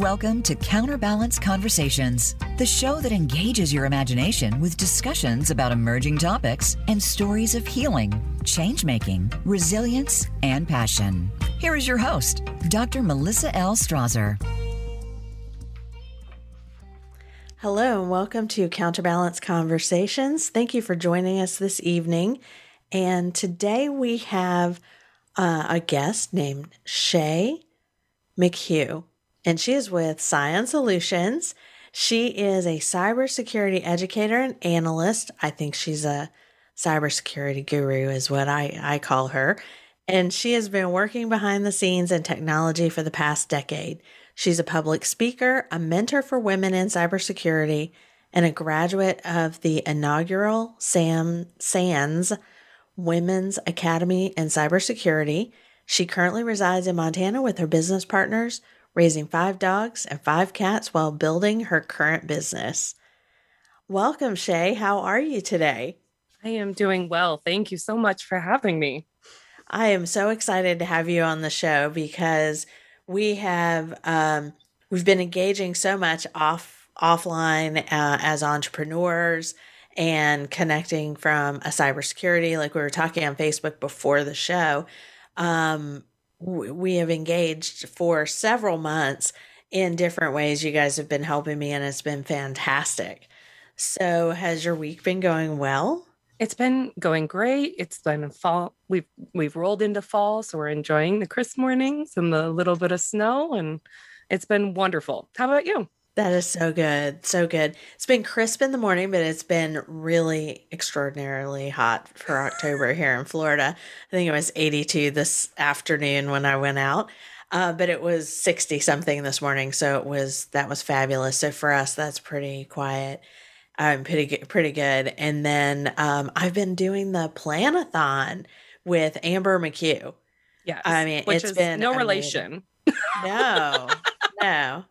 Welcome to Counterbalance Conversations, the show that engages your imagination with discussions about emerging topics and stories of healing, change making, resilience, and passion. Here is your host, Dr. Melissa L. Strasser. Hello, and welcome to Counterbalance Conversations. Thank you for joining us this evening. And today we have uh, a guest named Shay McHugh and she is with Scion Solutions. She is a cybersecurity educator and analyst. I think she's a cybersecurity guru, is what I, I call her. And she has been working behind the scenes in technology for the past decade. She's a public speaker, a mentor for women in cybersecurity, and a graduate of the inaugural Sam Sands Women's Academy in Cybersecurity. She currently resides in Montana with her business partners, raising five dogs and five cats while building her current business. Welcome, Shay. How are you today? I am doing well. Thank you so much for having me. I am so excited to have you on the show because we have um, we've been engaging so much off offline uh, as entrepreneurs and connecting from a cybersecurity, like we were talking on Facebook before the show. Um, we have engaged for several months in different ways. You guys have been helping me, and it's been fantastic. So, has your week been going well? It's been going great. It's been fall. We've we've rolled into fall, so we're enjoying the crisp mornings and the little bit of snow, and it's been wonderful. How about you? That is so good. So good. It's been crisp in the morning, but it's been really extraordinarily hot for October here in Florida. I think it was 82 this afternoon when I went out. Uh, but it was 60 something this morning. So it was, that was fabulous. So for us, that's pretty quiet. I'm um, pretty pretty good. And then um, I've been doing the planathon with Amber McCue. Yeah, I mean, Which it's been no amazing. relation. No, no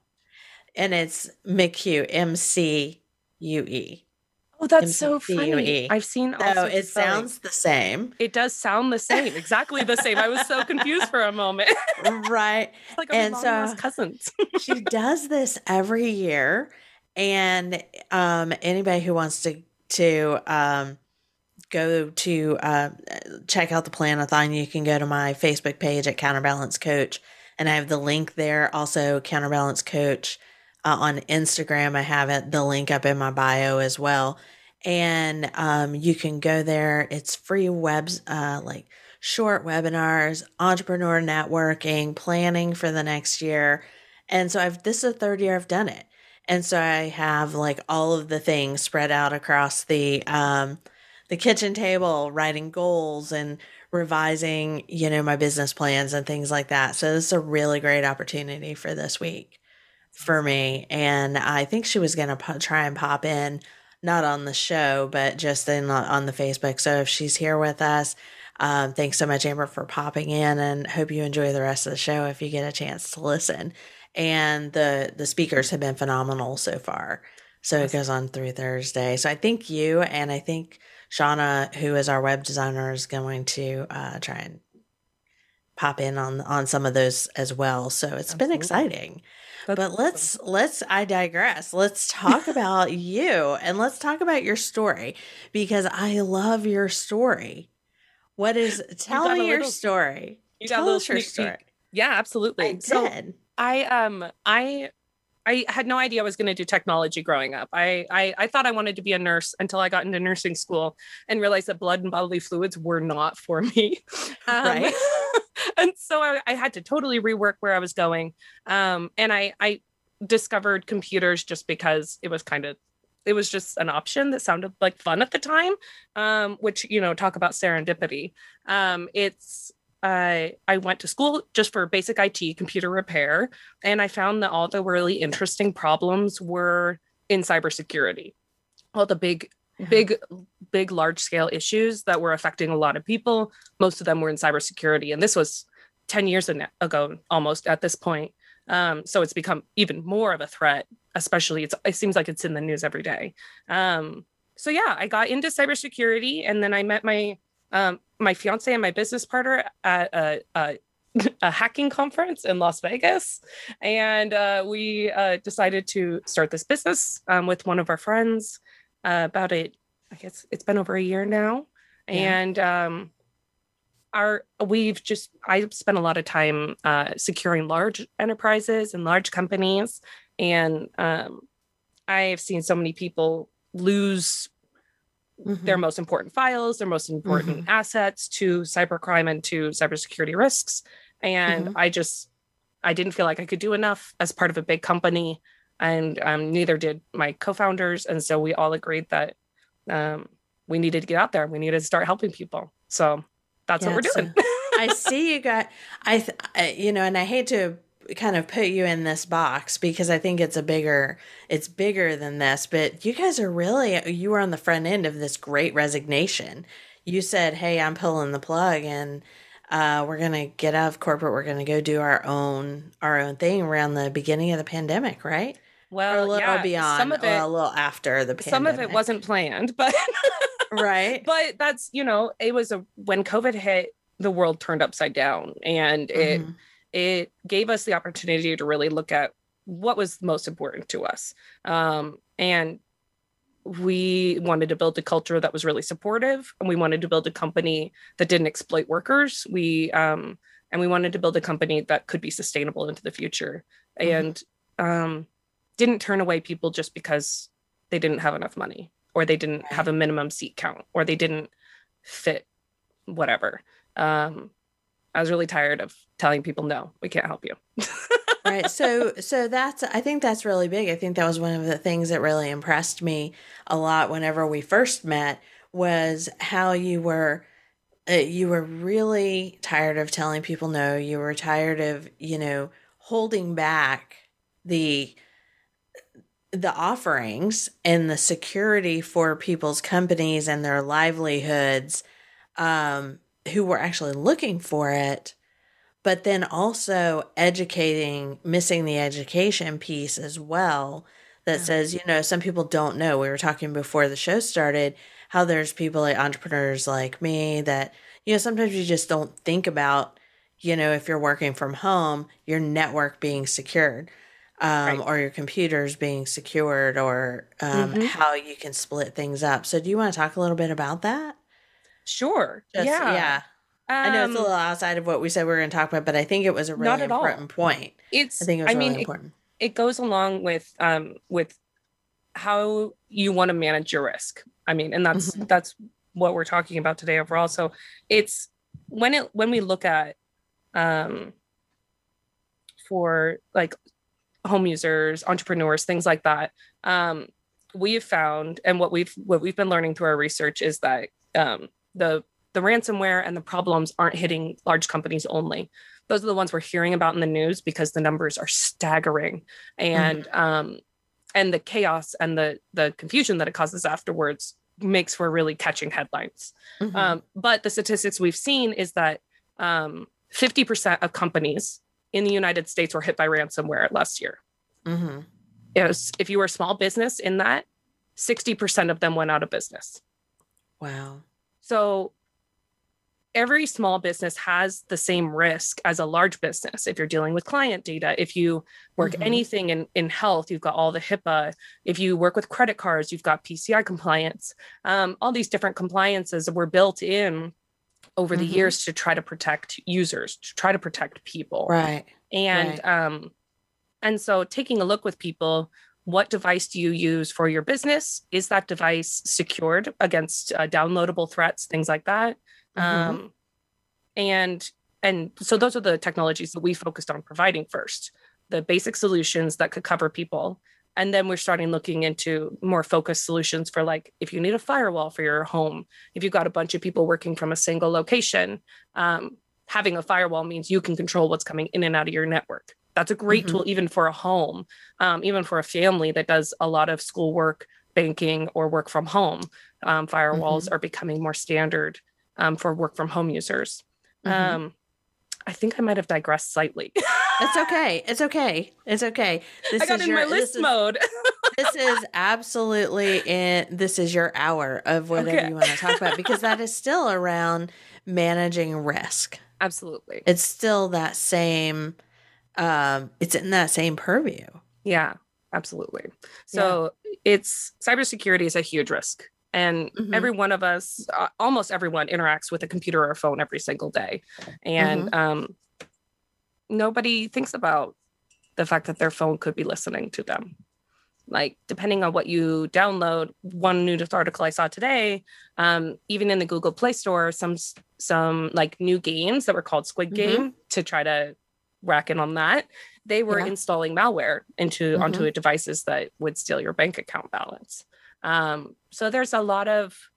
and it's McCue, M C U E. Oh, that's so funny. I've seen. So it sounds the same. It does sound the same, exactly the same. I was so confused for a moment. right. like and so cousins. she does this every year, and um, anybody who wants to to um, go to uh, check out the planathon, you can go to my Facebook page at Counterbalance Coach, and I have the link there. Also, Counterbalance Coach uh, on Instagram. I have it, the link up in my bio as well. And um, you can go there. It's free webs, uh, like short webinars, entrepreneur networking, planning for the next year. And so I've, this is the third year I've done it. And so I have like all of the things spread out across the, um, the kitchen table, writing goals and revising, you know, my business plans and things like that. So this is a really great opportunity for this week for me. And I think she was going to po- try and pop in, not on the show, but just in on the Facebook. So if she's here with us, um, thanks so much, Amber, for popping in, and hope you enjoy the rest of the show if you get a chance to listen. And the the speakers have been phenomenal so far. So it goes on through Thursday. So I think you and I think Shauna, who is our web designer, is going to uh, try and pop in on on some of those as well. So it's Absolutely. been exciting. That's but let's awesome. let's I digress. Let's talk about you and let's talk about your story because I love your story. What is tell me your story. You tell got us your story. Peek. Yeah, absolutely. I so did. I um I I had no idea I was going to do technology growing up. I, I, I thought I wanted to be a nurse until I got into nursing school and realized that blood and bodily fluids were not for me. Um, right. and so I, I, had to totally rework where I was going. Um, and I, I discovered computers just because it was kind of it was just an option that sounded like fun at the time um, which you know talk about serendipity um, it's I I went to school just for basic IT computer repair, and I found that all the really interesting problems were in cybersecurity. All the big. Big, big, large scale issues that were affecting a lot of people. Most of them were in cybersecurity, and this was ten years ago, almost at this point. Um, so it's become even more of a threat. Especially, it seems like it's in the news every day. Um, so yeah, I got into cybersecurity, and then I met my um, my fiance and my business partner at a, a a hacking conference in Las Vegas, and uh, we uh, decided to start this business um, with one of our friends. Uh, about it, I guess it's been over a year now, yeah. and um, our we've just I've spent a lot of time uh, securing large enterprises and large companies, and um, I've seen so many people lose mm-hmm. their most important files, their most important mm-hmm. assets to cybercrime and to cybersecurity risks. And mm-hmm. I just, I didn't feel like I could do enough as part of a big company. And um, neither did my co founders. And so we all agreed that um, we needed to get out there. We needed to start helping people. So that's yeah, what we're doing. I see you got, I, th- you know, and I hate to kind of put you in this box because I think it's a bigger it's bigger than this but you guys are really you were on the front end of this great resignation. You said, "Hey, I'm pulling the plug and uh, we're going to get out of corporate. We're going to go do our own our own thing around the beginning of the pandemic, right? Well, or a little yeah, beyond, some of it, a little after the pandemic. Some of it wasn't planned, but right. But that's you know, it was a when COVID hit, the world turned upside down, and it mm-hmm it gave us the opportunity to really look at what was most important to us. Um, and we wanted to build a culture that was really supportive and we wanted to build a company that didn't exploit workers. We, um, and we wanted to build a company that could be sustainable into the future mm-hmm. and um, didn't turn away people just because they didn't have enough money or they didn't have a minimum seat count or they didn't fit whatever. Um, I was really tired of telling people no, we can't help you. right. So so that's I think that's really big. I think that was one of the things that really impressed me a lot whenever we first met was how you were uh, you were really tired of telling people no. You were tired of, you know, holding back the the offerings and the security for people's companies and their livelihoods um who were actually looking for it, but then also educating, missing the education piece as well. That says, you know, some people don't know. We were talking before the show started how there's people like entrepreneurs like me that, you know, sometimes you just don't think about, you know, if you're working from home, your network being secured. Um, right. or your computers being secured or um, mm-hmm. how you can split things up. So, do you want to talk a little bit about that? Sure. Just, yeah. Yeah. Um, I know it's a um, little outside of what we said we were going to talk about, but I think it was a really important all. point. It's. I think it was I really mean, important. It, it goes along with um with how you want to manage your risk. I mean, and that's mm-hmm. that's what we're talking about today overall. So it's when it when we look at um for like home users, entrepreneurs, things like that. Um, we have found, and what we've what we've been learning through our research is that um, the the ransomware and the problems aren't hitting large companies only. Those are the ones we're hearing about in the news because the numbers are staggering, and mm um, and the chaos and the the confusion that it causes afterwards makes for really catching headlines. Mm-hmm. Um, but the statistics we've seen is that um, 50% of companies in the United States were hit by ransomware last year. Mm-hmm. Was, if you were a small business in that, 60% of them went out of business. Wow. So every small business has the same risk as a large business. If you're dealing with client data, if you work mm-hmm. anything in, in health, you've got all the HIPAA. If you work with credit cards, you've got PCI compliance. Um, all these different compliances were built in over mm-hmm. the years to try to protect users, to try to protect people. Right. And right. um, and so taking a look with people what device do you use for your business is that device secured against uh, downloadable threats things like that mm-hmm. um, and and so those are the technologies that we focused on providing first the basic solutions that could cover people and then we're starting looking into more focused solutions for like if you need a firewall for your home if you've got a bunch of people working from a single location um, having a firewall means you can control what's coming in and out of your network that's a great mm-hmm. tool even for a home, um, even for a family that does a lot of schoolwork, banking, or work from home. Um, firewalls mm-hmm. are becoming more standard um, for work from home users. Mm-hmm. Um, I think I might have digressed slightly. it's okay. It's okay. It's okay. This I got is in your, my list is, mode. this is absolutely in. This is your hour of whatever okay. you want to talk about because that is still around managing risk Absolutely. It's still that same um it's in that same purview. Yeah, absolutely. So it's cybersecurity is a huge risk. And Mhm. every one of us, uh, almost everyone, interacts with a computer or a phone every single day. And um, nobody thinks about the fact that their phone could be listening to them. Like, depending on what you download, one news article I saw today, um, even in the Google Play Store, some some like new games that were called Squid Mhm. Game to try to rack in on that, they were Yeah. installing malware into Mhm. onto devices that would steal your bank account balance. Um, so there's a lot of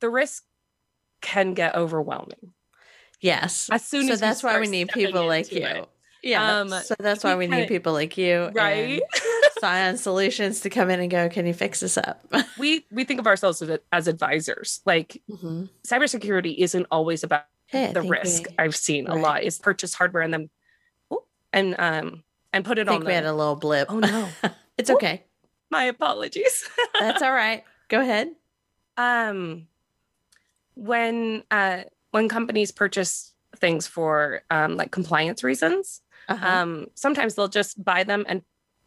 the risk can get overwhelming Yes. as soon so as that's why we need people like you. it, Yeah. Um, so that's why we need people like you. right? Scion Solutions to come in and go, can you fix this up? we we think of ourselves as, as advisors. Like Mhm. cybersecurity isn't always about Hey, the risk. We, I've seen a lot is purchase hardware and then oh, and um and put I it on think we had a little blip. oh no it's Oh. okay. my apologies That's all right. Go ahead. um when uh when companies purchase things for um like compliance reasons Uh-huh. um sometimes they'll just buy them and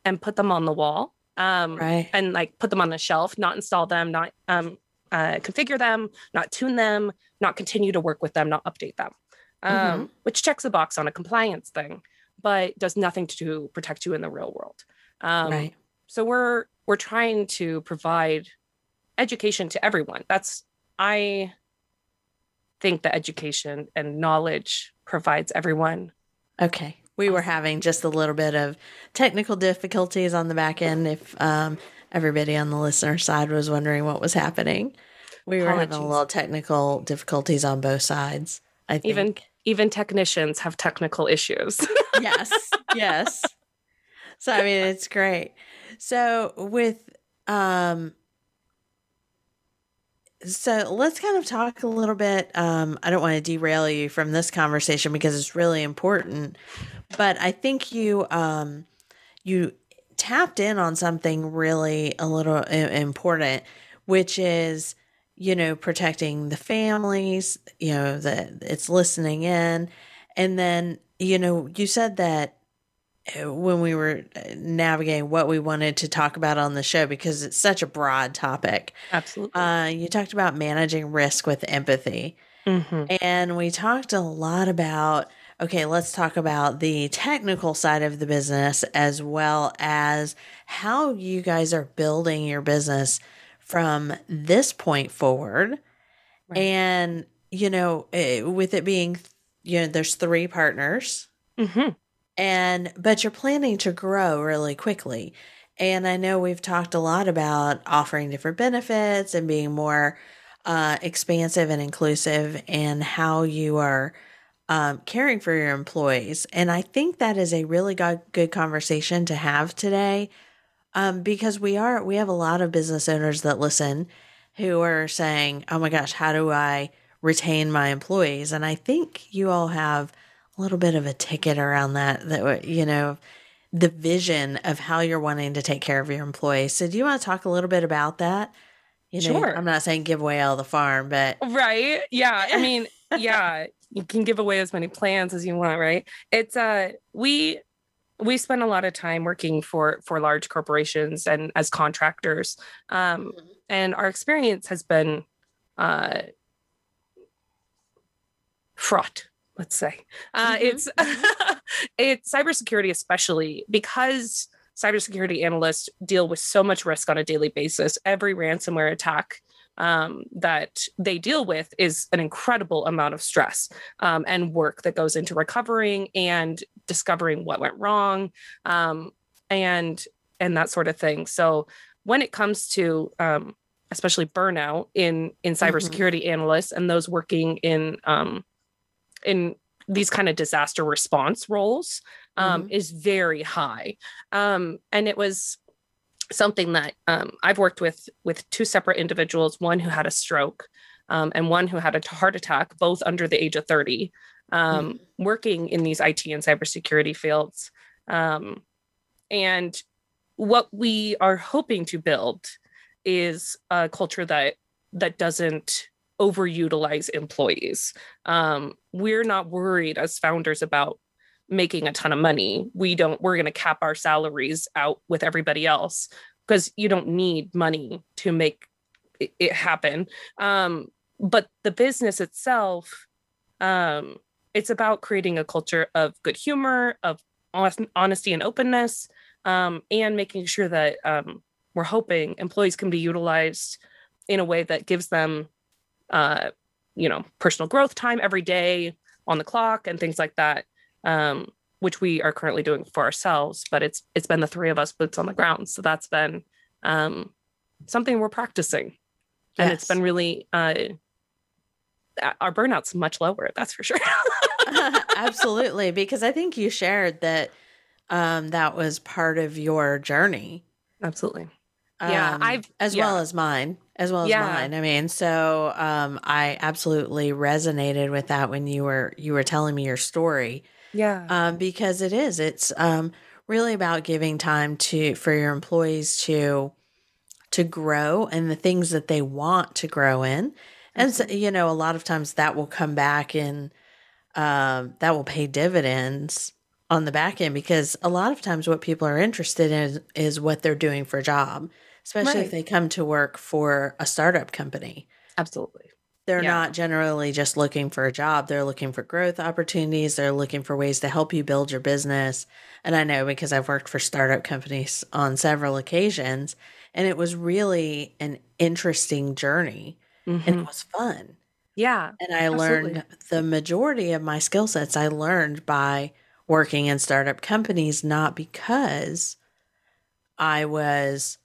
and put them on the wall um right. and like put them on the shelf not install them not um uh, configure them not tune them not continue to work with them not update them um Mhm. which checks a box on a compliance thing but does nothing to protect you in the real world um right. so we're we're trying to provide education to everyone that's i think that education and knowledge provides everyone Okay. We were having just a little bit of technical difficulties on the back end. If um, everybody on the listener side was wondering what was happening, we were having a little technical difficulties on both sides. I think. even even technicians have technical issues yes, yes. So I mean, it's great. So with um, so let's kind of talk a little bit. Um, I don't want to derail you from this conversation because it's really important, but I think you um, you tapped in on something really a little important, which is you know protecting the families. You know that it's listening in, and then you know you said that when we were uh, navigating what we wanted to talk about on the show because it's such a broad topic. absolutely Uh, you talked about managing risk with empathy. Mhm. And we talked a lot about okay, let's talk about the technical side of the business as well as how you guys are building your business from this point forward. Right. And, you know, eh, with it being, you know, there's three partners Mhm. And but you're planning to grow really quickly and i know we've talked a lot about offering different benefits and being more uh, expansive and inclusive and how you are um, caring for your employees and i think that is a really good, good conversation to have today um, because we are we have a lot of business owners that listen who are saying oh my gosh how do i retain my employees? And i think you all have a little bit of a ticket around that that you know the vision of how you're wanting to take care of your employees. So do you want to talk a little bit about that? You know Sure. i'm not saying give away all the farm but right? Yeah i mean yeah you can give away as many plans as you want right? It's uh we we spend a lot of time working for for large corporations and as contractors. Um and our experience has been uh fraught let's say. Uh Mhm. it's it's cybersecurity especially because cybersecurity analysts deal with so much risk on a daily basis. Every ransomware attack um, that they deal with is an incredible amount of stress um, and work that goes into recovering and discovering what went wrong um, and and that sort of thing. So when it comes to um, especially burnout in in cybersecurity analysts and those working in um, in these kind of disaster response roles um, is very high. Um, and it was something that um, I've worked with with two separate individuals, one who had a stroke um, and one who had a heart attack, both under the age of 30, um, working in these IT and cybersecurity fields. Um, and what we are hoping to build is a culture that that doesn't overutilize employees. Um, we're not worried as founders about making a ton of money. We don't, we're going to cap our salaries out with everybody else because you don't need money to make it, happen. Um, but the business itself, um, it's about creating a culture of good humor, of honesty and openness, um, and making sure that um, we're hoping employees can be utilized in a way that gives them, uh, you know, personal growth time every day on the clock and things like that, um, which we are currently doing for ourselves. But it's it's been the three of us boots on the ground, so that's been um, something we're practicing, and it's been really. Uh, our burnout's much lower that's for sure absolutely because i think you shared that um, that was part of your journey absolutely um, yeah i've as yeah. well as mine as well as Yeah. mine. I mean so um, i absolutely resonated with that when you were you were telling me your story. Yeah. Um, because it is it's um, really about giving time to for your employees to to grow and the things that they want to grow in. And so, you know a lot of times that will come back and um, that will pay dividends on the back end because a lot of times what people are interested in is, is what they're doing for a job especially Right. if they come to work for a startup company absolutely they're Yeah. not generally just looking for a job. They're looking for growth opportunities. They're looking for ways to help you build your business. And I know because I've worked for startup companies on several occasions, and it was really an interesting journey and Mhm. it was fun. yeah And I Absolutely. learned the majority of my skill sets I learned by working in startup companies, not because I was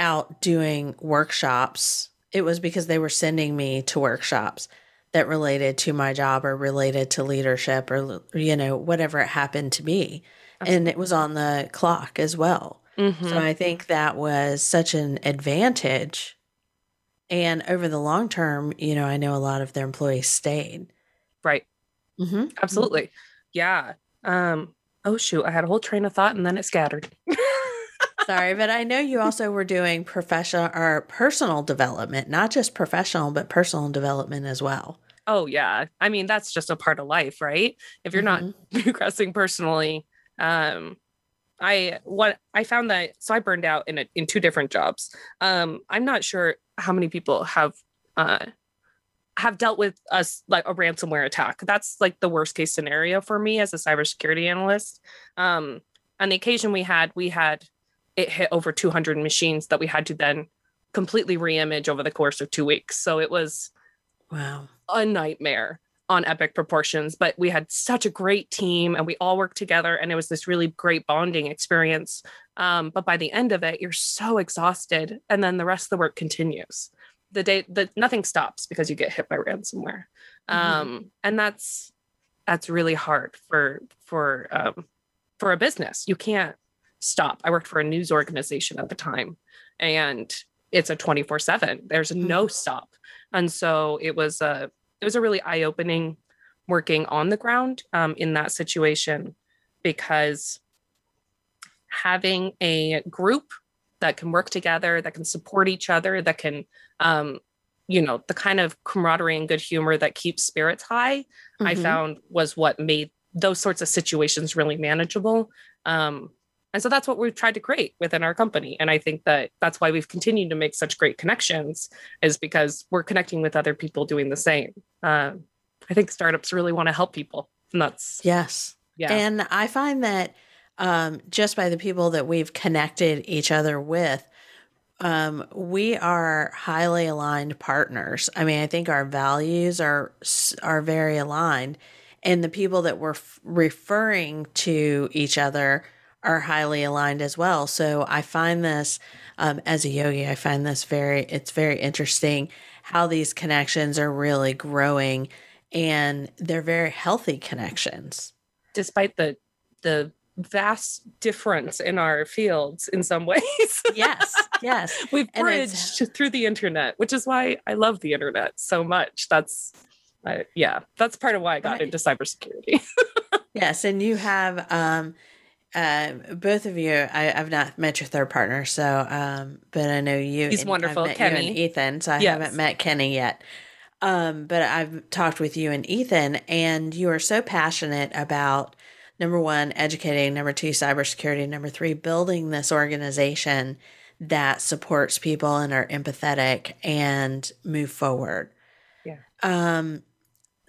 out doing workshops. It was because they were sending me to workshops that related to my job or related to leadership or, you know, whatever it happened to be. And it was on the clock as well. Mhm. So I think that was such an advantage. And over the long term, you know, I know a lot of their employees stayed. right Mm-hmm. absolutely yeah um oh shoot i had a whole train of thought and then it scattered Sorry, but I know you also were doing professional or personal development, not just professional, but personal development as well. oh yeah. I mean that's just a part of life right? If you're not progressing personally um i what i found that so i burned out in a, in two different jobs. Um i'm not sure how many people have uh have dealt with us like a ransomware attack. That's like the worst case scenario for me as a cybersecurity analyst. Um on the occasion we had we had it hit over 200 machines that we had to then completely reimage over the course of two weeks. So it was Wow. a nightmare on epic proportions but we had such a great team and we all worked together and it was this really great bonding experience. Um, but by the end of it you're so exhausted and then the rest of the work continues. The day that nothing stops because you get hit by ransomware. Mhm. um, and that's that's really hard for for um, for a business. You can't stop. I worked for a news organization at the time and it's a 24 7 there's no stop. And so it was a it was a really eye-opening working on the ground um, in that situation because having a group that can work together that can support each other that can um, you know the kind of camaraderie and good humor that keeps spirits high i Mhm. found was what made those sorts of situations really manageable. Um, and so that's what we've tried to create within our company and i think that that's why we've continued to make such great connections is because we're connecting with other people doing the same um, i think startups really want to help people and that's Yes. yeah And I find that um, just by the people that we've connected each other with, um, we are highly aligned partners. I mean, I think our values are are very aligned, and the people that we're f- referring to each other are highly aligned as well. So I find this um, as a yogi, I find this very it's very interesting how these connections are really growing, and they're very healthy connections. despite the the vast difference in our fields in some ways Yes, yes. we've bridged through the internet which is why i love the internet so much that's I, yeah that's part of why i got Right. into cybersecurity Yes, and you have um um, both of you, I, I've not met your third partner, so um, but I know you. He's and wonderful, you and Kenny. Ethan. So I Yes. haven't met Kenny yet. Um, but I've talked with you and Ethan, and you are so passionate about number one, educating, number two, cybersecurity, number three, building this organization that supports people and are empathetic and move forward. Yeah. Um,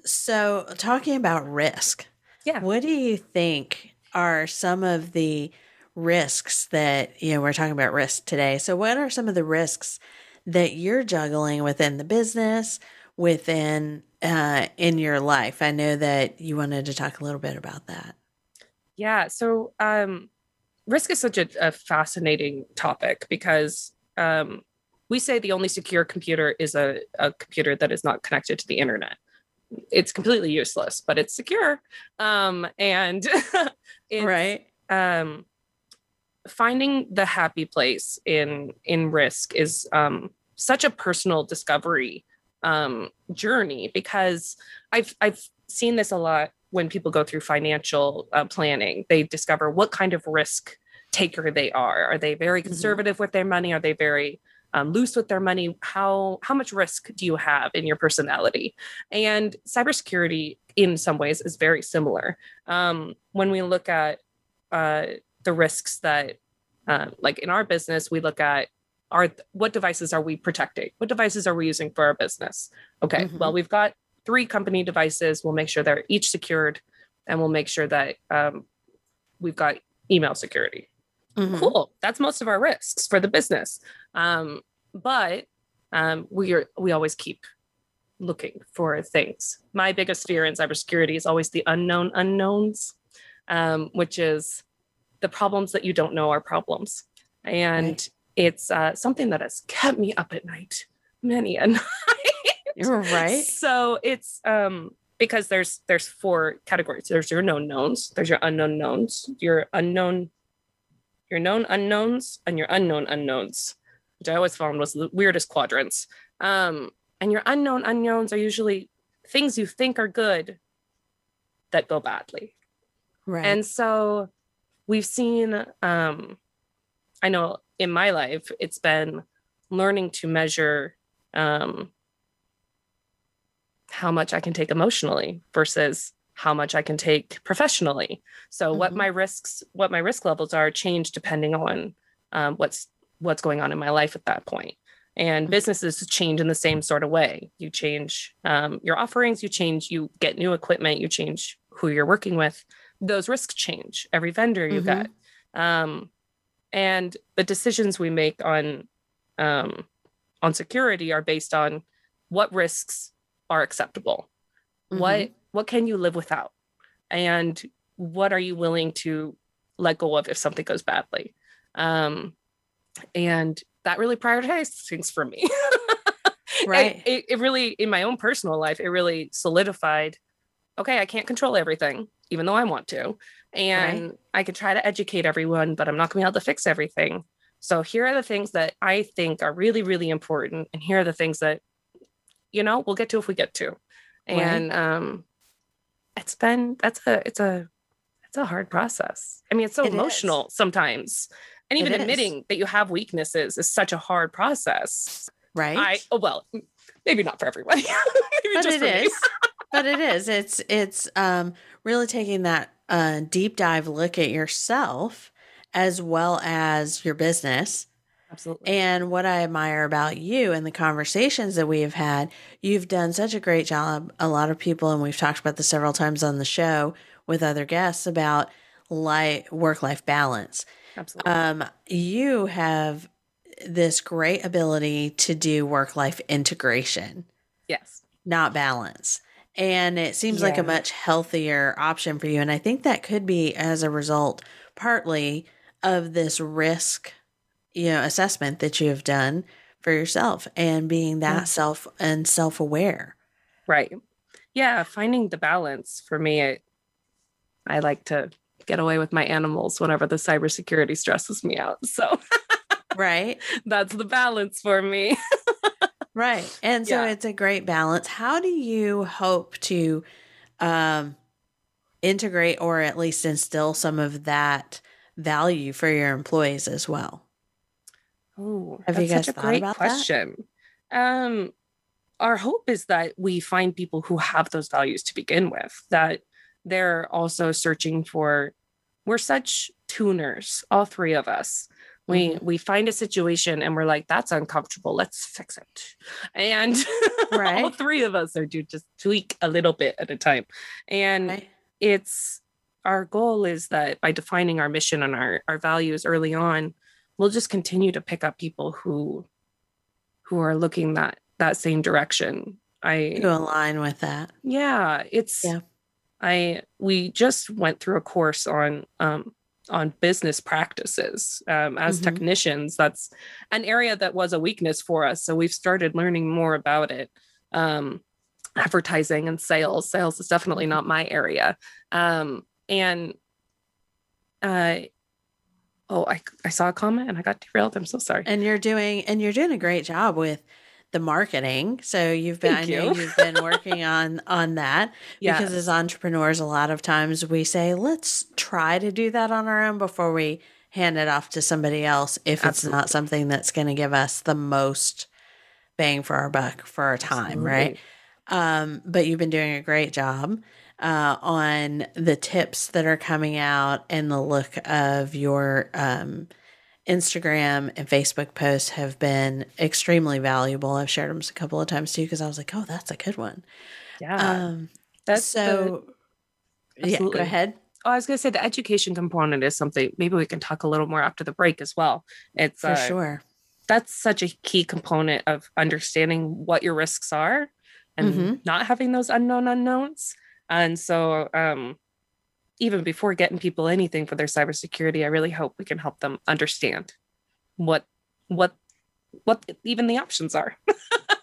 so talking about risk, Yeah. what do you think are some of the risks that, you know, we're talking about risk today. So, what are some of the risks that you're juggling within the business, within, uh, in your life? I know that you wanted to talk a little bit about that. Yeah. So um, risk is such a, a fascinating topic because um, we say the only secure computer is a, a computer that is not connected to the internet. It's completely useless, but it's secure. Um, and it's, right. um, finding the happy place in in risk is um, such a personal discovery um, journey because I've I've seen this a lot when people go through financial uh, planning. They discover what kind of risk taker they are. Are they very Mhm. conservative with their money? Are they very um, loose with their money? How how much risk do you have in your personality? And cybersecurity, in some ways, is very similar. Um, when we look at uh, the risks that, uh, like in our business, we look at are what devices are we protecting? What devices are we using for our business? Okay, Mhm. well, we've got three company devices. We'll make sure they're each secured, and we'll make sure that um, we've got email security. Mhm. Cool. That's most of our risks for the business. Um, but um, we are we always keep looking for things. My biggest fear in cybersecurity is always the unknown unknowns, um, which is the problems that you don't know are problems, and Right. it's uh, something that has kept me up at night many a night. You're right. So it's um because there's there's four categories. There's your known knowns, there's your unknown knowns, your unknown, your known unknowns, and your unknown unknowns, which I always found was the weirdest quadrants. Um, and your unknown unknowns are usually things you think are good that go badly. Right. And so we've seen, um, I know in my life, it's been learning to measure um, how much I can take emotionally versus how much I can take professionally. So what Mhm. my risks, what my risk levels are, change depending on um, what's what's going on in my life at that point. And Mhm. businesses change in the same sort of way. You change um, your offerings, you change, you get new equipment, you change who you're working with. Those risks change every vendor you Mhm. get. Um, and the decisions we make on um, on security are based on what risks are acceptable what what can you live without and what are you willing to let go of if something goes badly um and that really prioritizes things for me Right. it, it really in my own personal life it really solidified okay i can't control everything even though i want to and i can try to educate everyone but i'm not going to be able to fix everything so here are the things that i think are really really important and here are the things that you know we'll get to if we get to Right. and um it's been that's a it's a it's a hard process i mean it's so It is. emotional sometimes and It even is. admitting that you have weaknesses is such a hard process right. i oh well maybe not for everybody maybe but just it for me. but it is. It's it's um really taking that uh deep dive look at yourself as well as your business. absolutely And what I admire about you and the conversations that we have had, you've done such a great job. A lot of people, and we've talked about this several times on the show with other guests about life work life balance. Absolutely Um, you have this great ability to do work life integration yes not balance. And it seems like a much healthier option for you. And I think that could be as a result, partly of this risk, you know, assessment that you have done for yourself and being that Mhm. self and self aware. right yeah finding the balance for me I, I like to get away with my animals whenever the cybersecurity stresses me out so Right. that's the balance for me Right. And so Yeah. it's a great balance. How do you hope to um, integrate or at least instill some of that value for your employees as well? Oh, Have you guys such a thought great about that? question. Um, our hope is that we find people who have those values to begin with, that they're also searching for, we're such tuners, all three of us. We Mm-hmm. we find a situation and we're like, that's uncomfortable. Let's fix it. And all three of us are to just tweak a little bit at a time. And Right? it's our goal is that by defining our mission and our, our values early on we'll just continue to pick up people who who are looking that that same direction i To align with that. yeah it's Yeah. I we just went through a course on um on business practices um, as Mhm. technicians. That's an area that was a weakness for us so we've started learning more about it. Um advertising and sales. Sales is definitely not my area. Um and uh oh i i saw a comment and i got derailed. I'm so sorry. And you're doing and you're doing a great job with the marketing. So you've been Thank I know you. you've been working on on that because as entrepreneurs a lot of times we say let's try to do that on our own before we hand it off to somebody else if it's not something that's going to give us the most bang for our buck for our time, right? Um, but you've been doing a great job uh, on the tips that are coming out and the look of your um, Instagram and Facebook posts have been extremely valuable. I've shared them a couple of times too because I was like, oh, that's a good one. yeah Um, that's the- so, yeah, go ahead. Oh, I was going to say the education component is something maybe we can talk a little more after the break as well. It's For uh, sure. that's such a key component of understanding what your risks are and Mhm. not having those unknown unknowns. And so, um, even before getting people anything for their cybersecurity, I really hope we can help them understand what what what even the options are.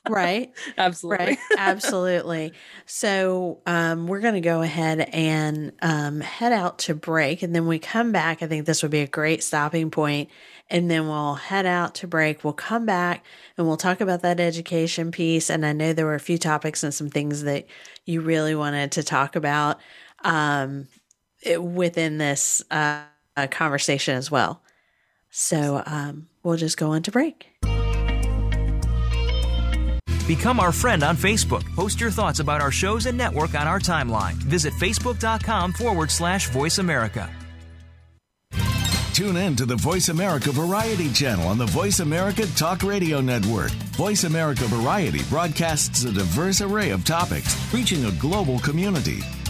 Right. Absolutely. Right. Absolutely. So um, we're going to go ahead and um, head out to break. And then we come back. I think this would be a great stopping point. And then we'll head out to break. We'll come back and we'll talk about that education piece. And I know there were a few topics and some things that you really wanted to talk about um, within this uh, uh, conversation as well. So um, we'll just go on to break. Become our friend on Facebook. Post your thoughts about our shows and network on our timeline. Visit facebook.com forward slash voice America. Tune in to the Voice America Variety channel on the Voice America Talk Radio Network. Voice America Variety broadcasts a diverse array of topics, reaching a global community.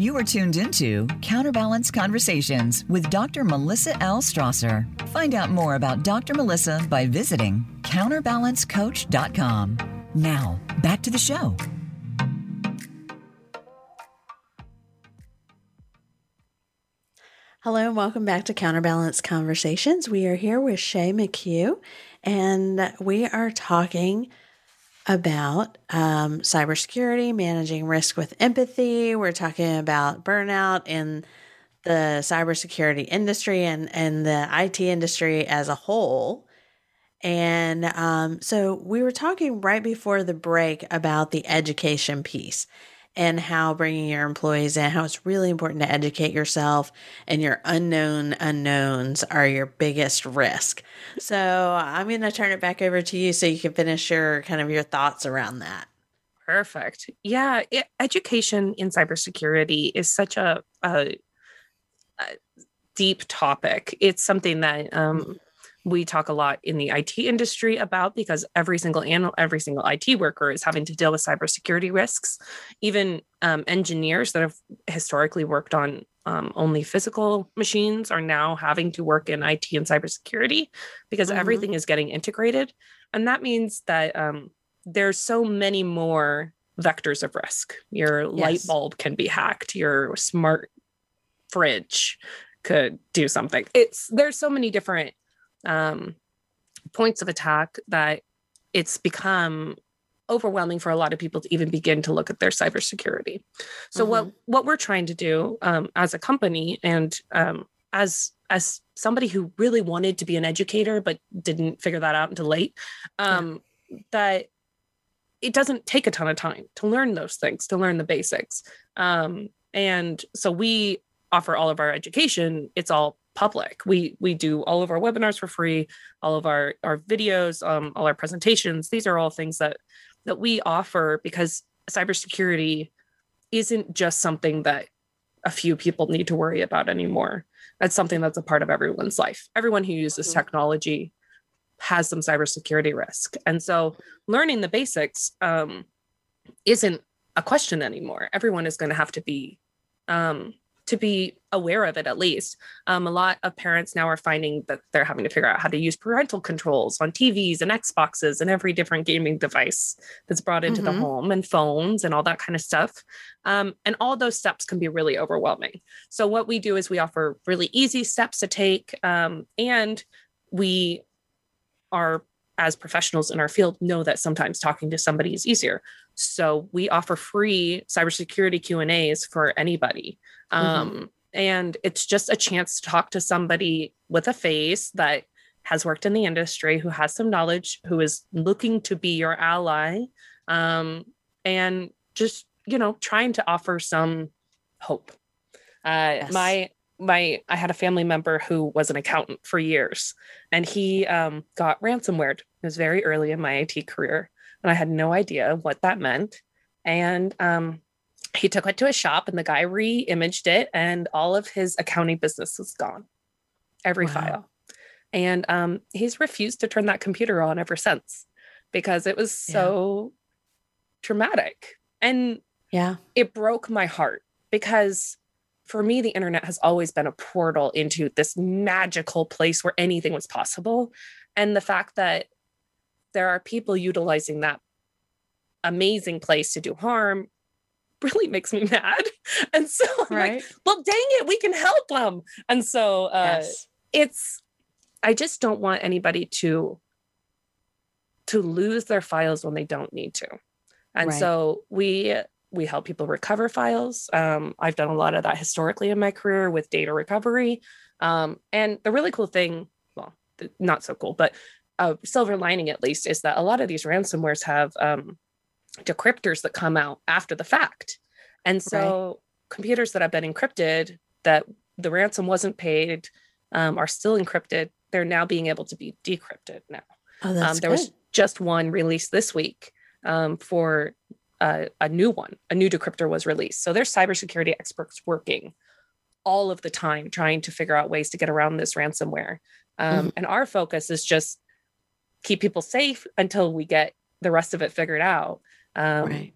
You are tuned into Counterbalance Conversations with Dr. Melissa L. Strasser. Find out more about Dr. Melissa by visiting counterbalancecoach.com. Now, back to the show. Hello and welcome back to Counterbalance Conversations. We are here with Shay McHugh, and we are talking about um, cybersecurity, managing risk with empathy. We're talking about burnout in the cybersecurity industry and, and the IT industry as a whole. And um, so we were talking right before the break about the education piece and how bringing your employees in, how it's really important to educate yourself and your unknown unknowns are your biggest risk. So I'm going to turn it back over to you so you can finish your kind of your thoughts around that. Perfect. Yeah, it, education in cybersecurity is such a, a, a, deep topic. It's something that um, we talk a lot in the IT industry about because every single anal- every single IT worker is having to deal with cybersecurity risks. Even um, engineers that have historically worked on um, only physical machines are now having to work in IT and cybersecurity because mm-hmm. everything is getting integrated, and that means that um, there's so many more vectors of risk. Your yes. light bulb can be hacked. Your smart fridge could do something. It's there's so many different um, points of attack that it's become overwhelming for a lot of people to even begin to look at their cybersecurity. So mm-hmm. what what we're trying to do um, as a company and um, as as somebody who really wanted to be an educator but didn't figure that out until late, um, yeah. that it doesn't take a ton of time to learn those things, to learn the basics. Um, and so we offer all of our education. It's all public. We we do all of our webinars for free, all of our our videos, um, all our presentations. These are all things that that we offer because cybersecurity isn't just something that a few people need to worry about anymore. That's something that's a part of everyone's life. Everyone who uses mm-hmm. technology has some cybersecurity risk, and so learning the basics um, isn't a question anymore. Everyone is going to have to be um, to be aware of it at least. Um, a lot of parents now are finding that they're having to figure out how to use parental controls on TVs and Xboxes and every different gaming device that's brought into mm-hmm. the home and phones and all that kind of stuff. Um, and all those steps can be really overwhelming. So, what we do is we offer really easy steps to take, um, and we are as professionals in our field know that sometimes talking to somebody is easier so we offer free cybersecurity Q and A's for anybody, mm-hmm. um, and it's just a chance to talk to somebody with a face that has worked in the industry, who has some knowledge, who is looking to be your ally, um, and just you know trying to offer some hope. Uh, yes. My my I had a family member who was an accountant for years, and he um, got ransomware. It was very early in my IT career and I had no idea what that meant. And um, he took it to a shop, and the guy re-imaged it, and all of his accounting business was gone, every wow. file. And um, he's refused to turn that computer on ever since because it was so yeah. traumatic. And yeah, it broke my heart because for me, the internet has always been a portal into this magical place where anything was possible. And the fact that there are people utilizing that amazing place to do harm really makes me mad. And so I'm right. like, well, dang it, we can help them. And so uh, yes. it's, I just don't want anybody to to lose their files when they don't need to. And right. so we we help people recover files. Um, I've done a lot of that historically in my career with data recovery. Um, and the really cool thing, well, not so cool, but a silver lining at least is that a lot of these ransomwares have um, decryptors that come out after the fact and so right. computers that have been encrypted that the ransom wasn't paid um, are still encrypted they're now being able to be decrypted now oh, that's um, there good. was just one released this week um, for uh, a new one a new decryptor was released so there's cybersecurity experts working all of the time trying to figure out ways to get around this ransomware um, mm-hmm. and our focus is just keep people safe until we get the rest of it figured out. Um, right.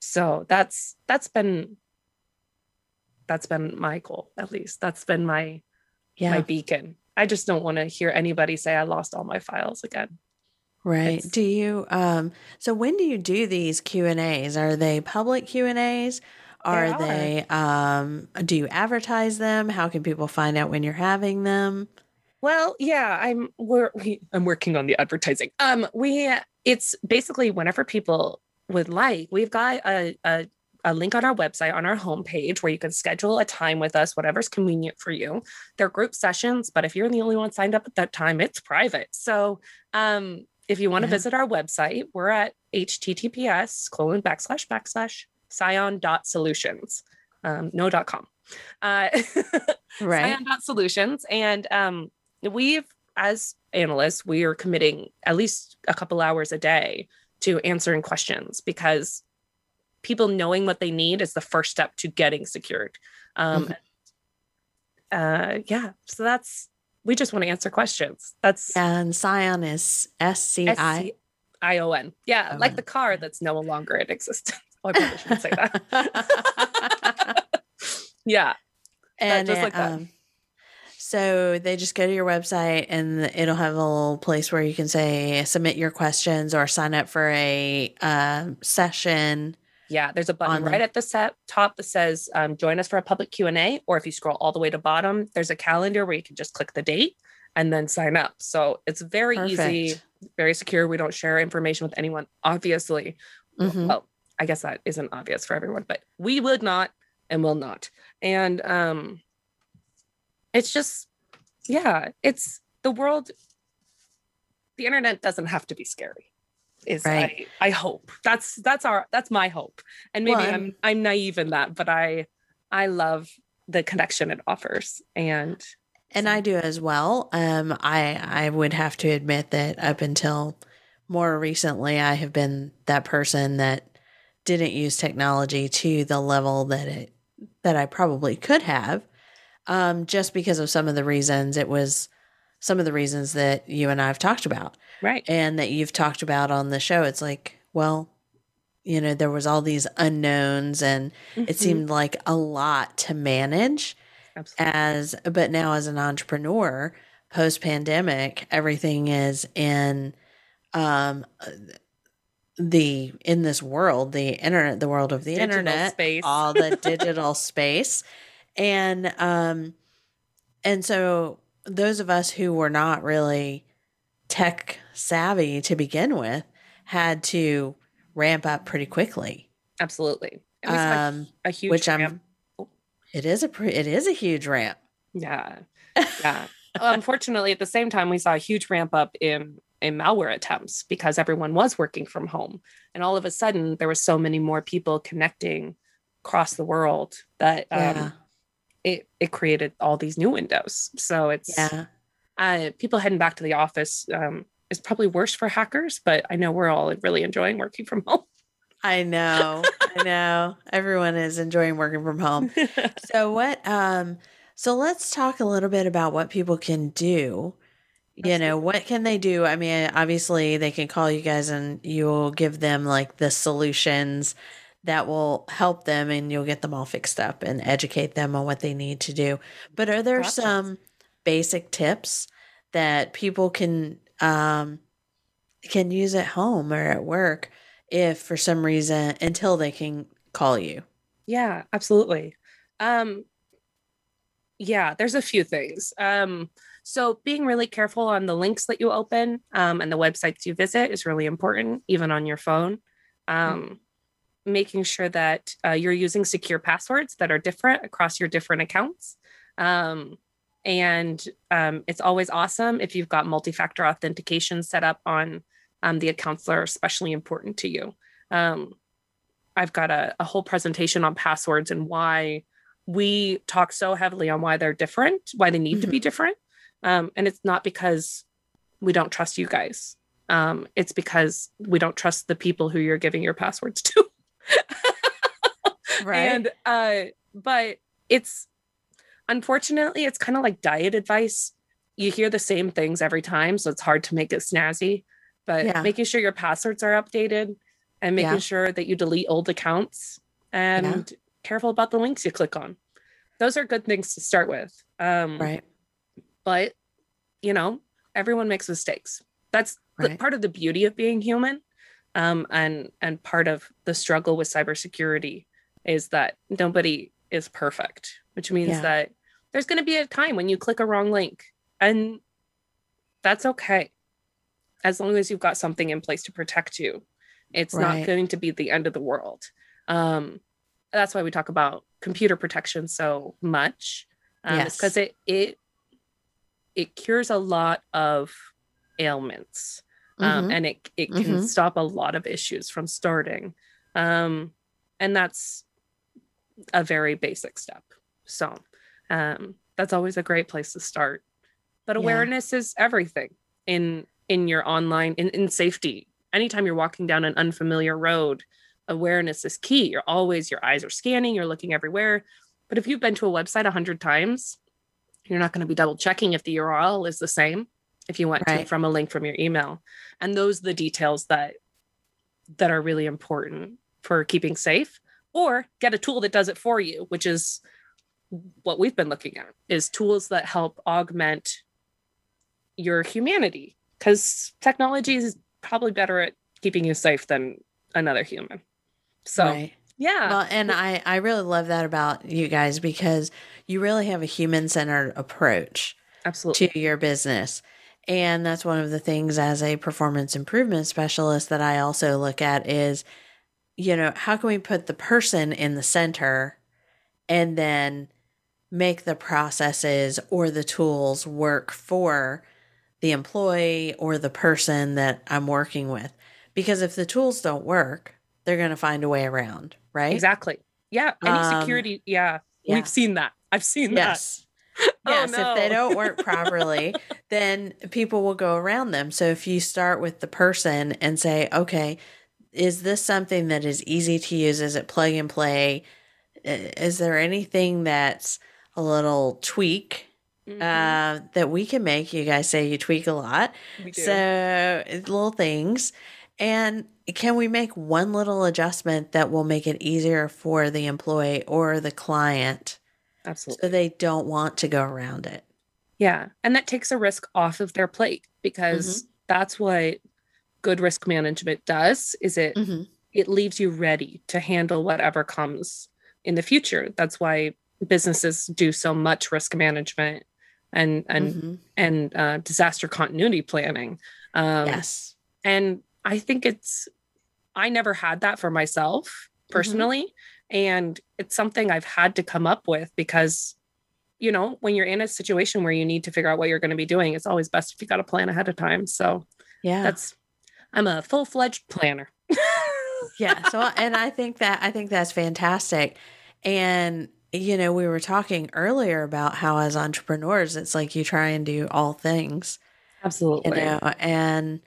So that's that's been that's been my goal at least. That's been my yeah. my beacon. I just don't want to hear anybody say I lost all my files again. Right. It's, do you um so when do you do these Q&As? Are they public Q&As? Are are. they um do you advertise them? How can people find out when you're having them? Well, yeah, I'm we're we, I'm working on the advertising. Um, we it's basically whenever people would like, we've got a, a a link on our website on our homepage where you can schedule a time with us, whatever's convenient for you. They're group sessions, but if you're the only one signed up at that time, it's private. So um if you want to Yeah. visit our website, we're at https colon backslash backslash scion dot solutions. Um, no dot com. Uh Right. Scion dot solutions. And um we've as analysts, we are committing at least a couple hours a day to answering questions because people knowing what they need is the first step to getting secured. Um, uh, yeah, so that's we just want to answer questions. That's And Scion is S C I. S-C-I-O-N. Yeah, O-N. like the car that's no longer in existence. Oh, I probably shouldn't say that. yeah, and just like that. So they just go to your website and it'll have a little place where you can say submit your questions or sign up for a um, session. Yeah, there's a button on right at the set top that says um, "Join us for a public Q and A," or if you scroll all the way to bottom, there's a calendar where you can just click the date and then sign up. So it's very easy, very secure. We don't share information with anyone, obviously. Mhm. Well, I guess that isn't obvious for everyone, but we would not and will not. And um, it's just, yeah, it's the world. The internet doesn't have to be scary is Right. I, I hope that's that's our that's my hope and maybe Well, i'm and- i'm naive in that but i i love the connection it offers and And I do as well. Um, I I would have to admit that up until more recently, I have been that person that didn't use technology to the level that it that I probably could have, um, just because of some of the reasons. It was some of the reasons that you and I have talked about, right and that you've talked about on the show. It's like, well, you know, there was all these unknowns, and it Mhm. seemed like a lot to manage Absolutely. as but now as an entrepreneur post pandemic everything is in um the in this world the internet the world of the Digital internet space. all the digital space and um and so those of us who were not really tech savvy to begin with had to ramp up pretty quickly. Absolutely. Um a huge which i'm ramp. it is a pre- it is a huge ramp. Yeah. Yeah. Unfortunately at the same time we saw a huge ramp up in in malware attempts because everyone was working from home. And all of a sudden there were so many more people connecting across the world that um, Yeah. It it created all these new windows so it's yeah uh, people heading back to the office um, is probably worse for hackers but i know we're all really enjoying working from home I know. I know. Everyone is enjoying working from home. So what um so let's talk a little bit about what people can do. You know, what can they do? I mean, obviously they can call you guys and you'll give them like the solutions that will help them and you'll get them all fixed up and educate them on what they need to do. But are there Gotcha. some basic tips that people can um can use at home or at work if for some reason until they can call you? Yeah, absolutely. Um yeah, there's a few things. Um so being really careful on the links that you open um and the websites you visit is really important even on your phone. Um making sure that uh, you're using secure passwords that are different across your different accounts. Um and um, it's always awesome if you've got multi-factor authentication set up on um, the accounts that are especially important to you. Um, I've got a, a whole presentation on passwords and why we talk so heavily on why they're different, why they need to be different. Um, and it's not because we don't trust you guys. Um, it's because we don't trust the people who you're giving your passwords to. Right. And uh, but it's unfortunately it's kind of like diet advice. You hear the same things every time, so it's hard to make it snazzy. But Yeah. making sure your passwords are updated and making Yeah. sure that you delete old accounts and careful about the links you click on. Those are good things to start with. Um, right. but you know everyone makes mistakes that's the- part of the beauty of being human um, and and part of the struggle with cybersecurity is that nobody is perfect, which means Yeah. that there's going to be a time when you click a wrong link and that's okay. As long as you've got something in place to protect you, it's Right. not going to be the end of the world. Um, that's why we talk about computer protection so much. Um, Yes. because it it it cures a lot of ailments, um, Mhm. and it it can Mhm. stop a lot of issues from starting. Um, and that's a very basic step. So um, that's always a great place to start. But Yeah. awareness is everything in in your online in, in safety. Anytime you're walking down an unfamiliar road, awareness is key. You're always your eyes are scanning, you're looking everywhere. But if you've been to a website a hundred times, you're not going to be double checking if the URL is the same if you want to Right. it from a link from your email. And those are the details that that are really important for keeping safe or get a tool that does it for you, which is what we've been looking at is tools that help augment your humanity because technology is probably better at keeping you safe than another human. So Right. yeah. Well, and I, I really love that about you guys because you really have a human centered approach absolutely. to your business. And that's one of the things as a performance improvement specialist that I also look at is, you know, how can we put the person in the center and then make the processes or the tools work for the employee or the person that I'm working with? Because if the tools don't work, they're going to find a way around, right? Exactly. Yeah. Any Um, security. Yeah, yeah. We've seen that. I've seen Yes. that. Oh, Yes, if they don't work properly, then people will go around them. So if you start with the person and say, okay, is this something that is easy to use? Is it plug and play? Is there anything that's a little tweak Mhm. uh, that we can make? You guys say you tweak a lot. So little things. And can we make one little adjustment that will make it easier for the employee or the client Absolutely. so they don't want to go around it? Yeah. And that takes a risk off of their plate because Mm-hmm. that's what good risk management does is it Mhm. it leaves you ready to handle whatever comes in the future. That's why businesses do so much risk management and and Mhm. and uh, disaster continuity planning. Um, yes. and I think it's I never had that for myself Mm-hmm. personally, and it's something I've had to come up with because you know when you're in a situation where you need to figure out what you're going to be doing, it's always best if you got a plan ahead of time. So Yeah. that's I'm a full fledged planner. yeah. So, and I think that, I think that's fantastic. And, you know, we were talking earlier about how as entrepreneurs, it's like you try and do all things, you Absolutely. know, and,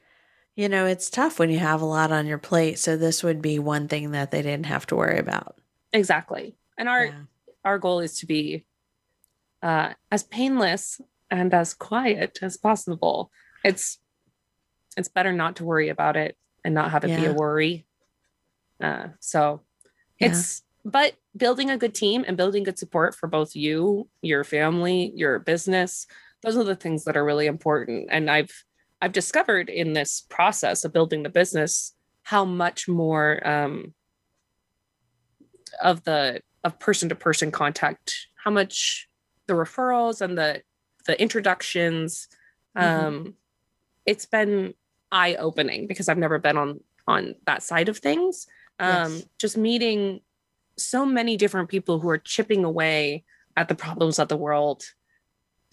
you know, it's tough when you have a lot on your plate. So this would be one thing that they didn't have to worry about. Exactly. And our Yeah. our goal is to be uh, as painless and as quiet as possible. It's it's better not to worry about it and not have it be a worry. Uh, so Yeah. it's but building a good team and building good support for both you, your family, your business. Those are the things that are really important. And I've I've discovered in this process of building the business how much more um, of the of person to person contact how much the referrals and the the introductions um it's been eye opening because i've never been on on that side of things um Yes. just meeting so many different people who are chipping away at the problems of the world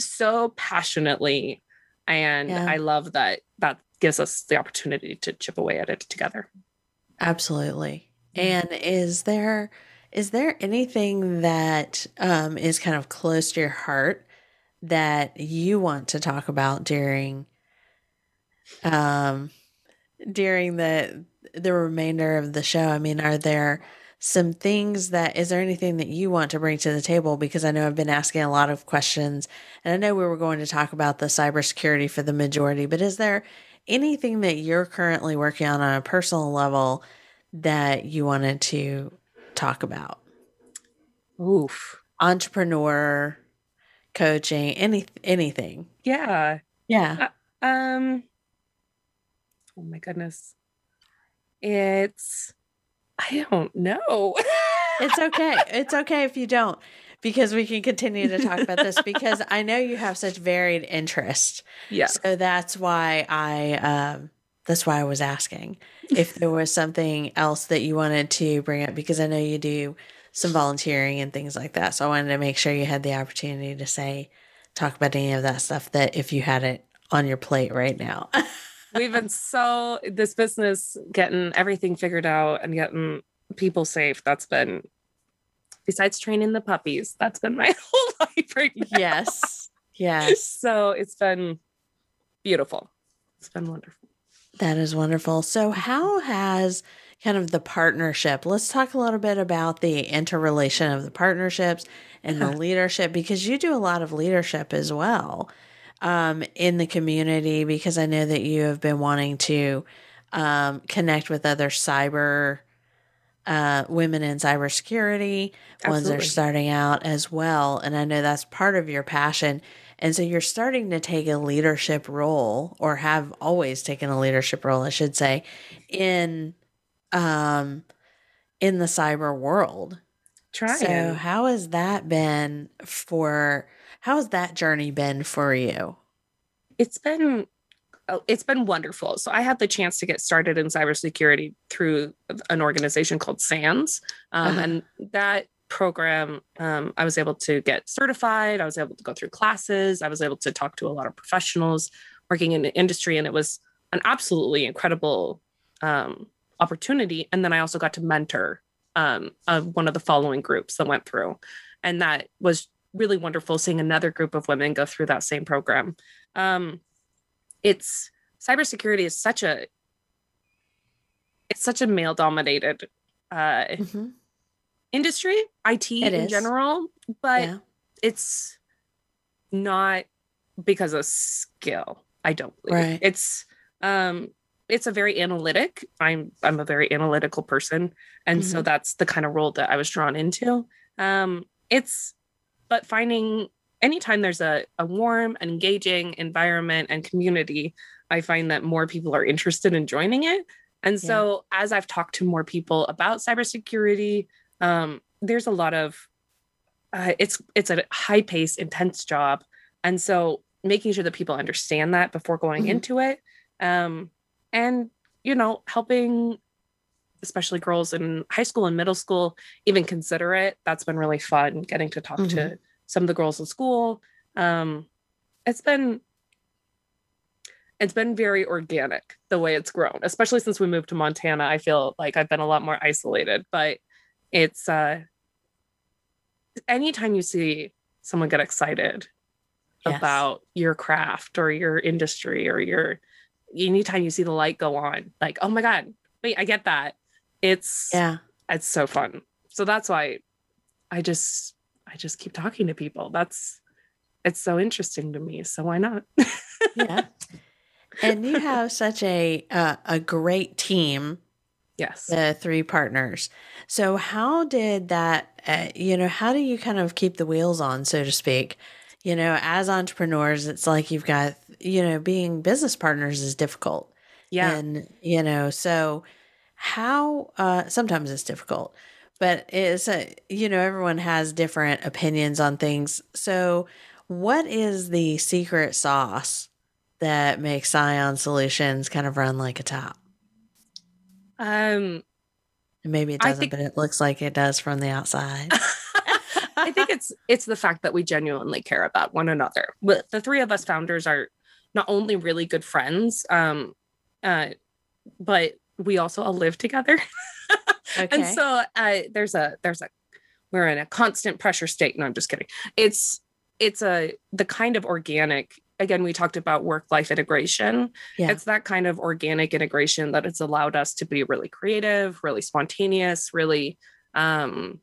so passionately and Yeah. i love that that gives us the opportunity to chip away at it together Absolutely. And is there is there anything that um, is kind of close to your heart that you want to talk about during um, during the the remainder of the show? I mean, are there some things that is there anything that you want to bring to the table? Because I know I've been asking a lot of questions, and I know we were going to talk about the cybersecurity for the majority, but is there anything that you're currently working on on a personal level that you wanted to talk about? oof Entrepreneur, coaching, any anything. yeah Yeah. Um. Oh my goodness. It's. I don't know. it's okay. It's okay if you don't, because we can continue to talk about this because I know you have such varied interest. Yeah. So that's why I um that's why I was asking if there was something else that you wanted to bring up because I know you do some volunteering and things like that. So I wanted to make sure you had the opportunity to say talk about any of that stuff that if you had it on your plate right now. We've been so this business getting everything figured out and getting people safe. That's been besides training the puppies. That's been my whole life right now. yes. Yes. So it's been beautiful. It's been wonderful. That is wonderful. So, how has kind of the partnership? Let's talk a little bit about the interrelation of the partnerships and the leadership because you do a lot of leadership as well um, in the community. Because I know that you have been wanting to um, connect with other cyber uh, women in cybersecurity, ones that are starting out as well. And I know that's part of your passion. And so you're starting to take a leadership role or have always taken a leadership role, I should say, in um in the cyber world. Trying. So how has that been for how has that journey been for you? it's been oh, it's been wonderful. So I had the chance to get started in cybersecurity through an organization called SANS, um, Uh-huh. and that program um, I was able to get certified. I was able to go through classes. I was able to talk to a lot of professionals working in the industry, and it was an absolutely incredible um, opportunity. And then I also got to mentor um, one of the following groups that went through, and that was really wonderful seeing another group of women go through that same program um it's cybersecurity is such a it's such a male dominated uh Mm-hmm. Industry it It in is. general but Yeah. it's not because of skill i don't believe Right. it's um it's a very analytic i'm i'm a very analytical person and so Mm-hmm. that's the kind of role that i was drawn into um it's but finding anytime there's a, a warm and engaging environment and community i find that more people are interested in joining it and so as i've talked to more people about cybersecurity um, there's a lot of uh, it's it's a high pace intense job. And so making sure that people understand that before going Mhm. into it um, and you know helping especially girls in high school and middle school even consider it that's been really fun getting to talk to some of the girls in school. Um, it's been it's been very organic the way it's grown especially since we moved to montana. I feel like i've been a lot more isolated but it's uh anytime you see someone get excited Yes. about your craft or your industry or your anytime you see the light go on like oh my god wait i get that it's Yeah. it's so fun so that's why i just i just keep talking to people that's it's so interesting to me so why not Yeah. and you have such a uh, a great team yes the three partners. So how did that uh, you know, how do you kind of keep the wheels on so to speak? You know, as entrepreneurs, it's like you've got, you know, being business partners is difficult. yeah And, you know, so how uh sometimes it's difficult, but it's a, you know, everyone has different opinions on things. So what is the secret sauce that makes Scion Solutions kind of run like a top? Um Maybe it doesn't, think- but it looks like it does from the outside. I think it's it's the fact that we genuinely care about one another. The three of us founders are not only really good friends, um, uh, but we also all live together. Okay. and so uh, there's a there's a we're in a constant pressure state. No, I'm just kidding. It's it's a the kind of organic. Again, we talked about work life integration. Yeah. It's that kind of organic integration that it's allowed us to be really creative, really spontaneous, really um,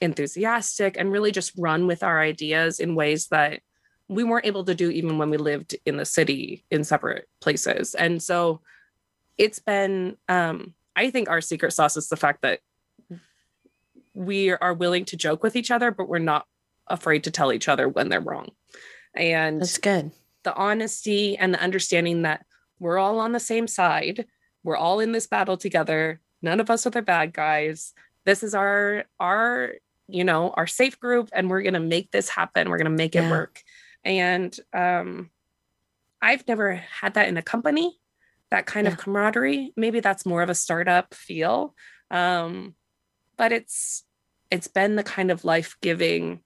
enthusiastic, and really just run with our ideas in ways that we weren't able to do even when we lived in the city in separate places. And so it's been, um, I think our secret sauce is the fact that we are willing to joke with each other, but we're not afraid to tell each other when they're wrong. And That's good. the honesty and the understanding that we're all on the same side. We're all in this battle together. None of us are the bad guys. this is our our you know our safe group and we're going to make this happen we're going to make it work and um i've never had that in a company that kind Yeah. of camaraderie maybe that's more of a startup feel um but it's it's been the kind of life-giving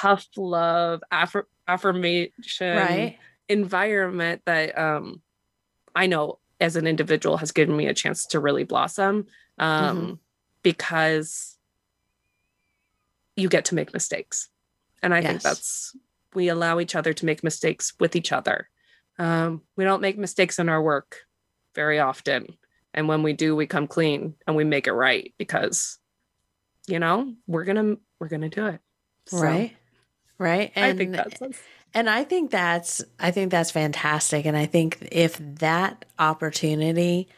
tough love affir- affirmation Right. environment that um I know as an individual has given me a chance to really blossom um Mm-hmm. because you get to make mistakes. And I think that's we allow each other to make mistakes with each other. Um we don't make mistakes in our work very often. And when we do, we come clean and we make it right because you know, we're going to we're going to do it. So, Right. Right. I think that's And I think that's I think that's fantastic. And I think if that opportunity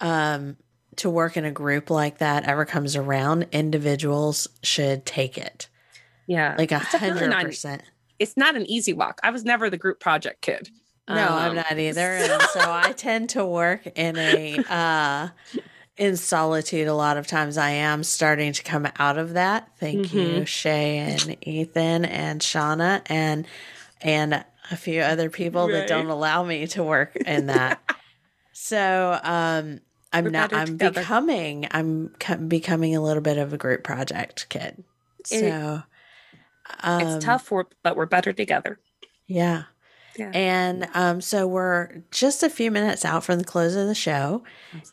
um to work in a group like that ever comes around, individuals should take it. yeah. Like a It's hundred not- percent. it's not an easy walk. I was never the group project kid. No, I'm Um, not either. And so I tend to work in a uh in solitude a lot of times I am starting to come out of that. Thank you, Mhm. Shay and Ethan and Shauna and and a few other people that don't allow me to work in that. so um I'm We're not I'm together. becoming I'm co- becoming a little bit of a group project kid. It- So um, it's tough, but we're better together. yeah. Yeah. And um, so we're just a few minutes out from the close of the show.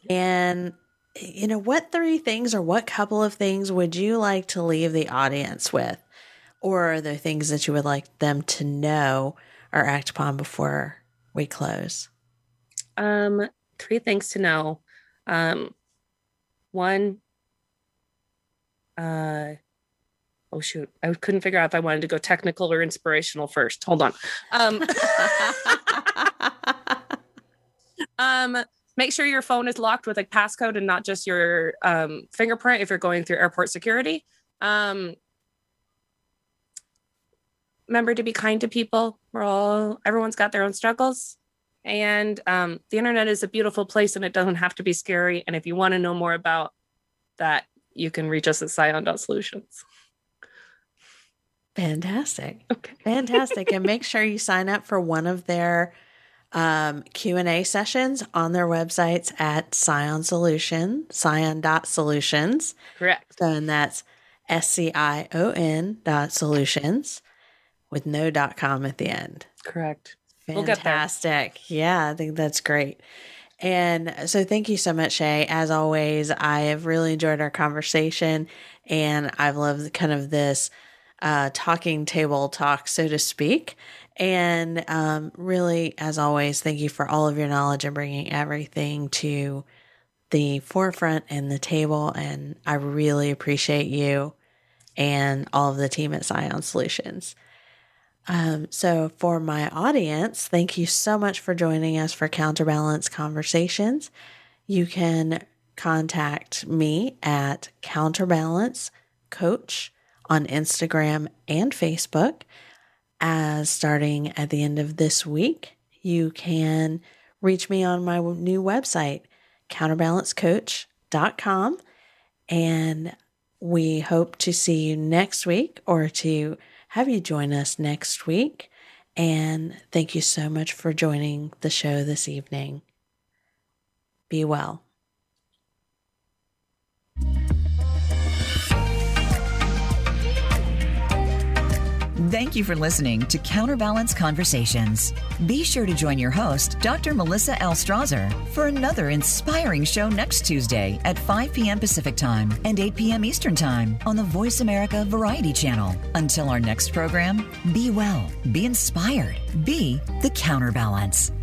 And, you know, what three things or what couple of things would you like to leave the audience with? Or are there things that you would like them to know or act upon before we close? Um, three things to know. Um, one, uh, oh shoot, I couldn't figure out if I wanted to go technical or inspirational first. Hold on. Um, um, make sure your phone is locked with a passcode and not just your um, fingerprint if you're going through airport security. Um, remember to be kind to people. We're all everyone's got their own struggles. And um, the internet is a beautiful place and it doesn't have to be scary. And if you want to know more about that, you can reach us at scion.solutions. Fantastic. Okay. Fantastic. and make sure you sign up for one of their um, Q&A sessions on their websites at Scion Solution, scion.solutions. Correct. And that's S-C-I-O-N dot solutions with no dot com at the end. Correct. We'll. Fantastic. Yeah, I think that's great. And so thank you so much, Shay. As always, I have really enjoyed our conversation and I've loved kind of this uh, talking table talk, so to speak. And um, really, as always, thank you for all of your knowledge and bringing everything to the forefront and the table. And I really appreciate you and all of the team at Scion Solutions. Um, so, for my audience, thank you so much for joining us for Counterbalance Conversations. You can contact me at Counterbalance Coach on Instagram and Facebook. As starting at the end of this week, you can reach me on my new website, counterbalancecoach.com. And we hope to see you next week or to have you join us next week. And thank you so much for joining the show this evening. Be well. Thank you for listening to Counterbalance Conversations. Be sure to join your host, Dr. Melissa L. Strasser, for another inspiring show next Tuesday at 5 p.m. Pacific Time and 8 p.m. Eastern Time on the Voice America Variety Channel. Until our next program, be well, be inspired, be the counterbalance.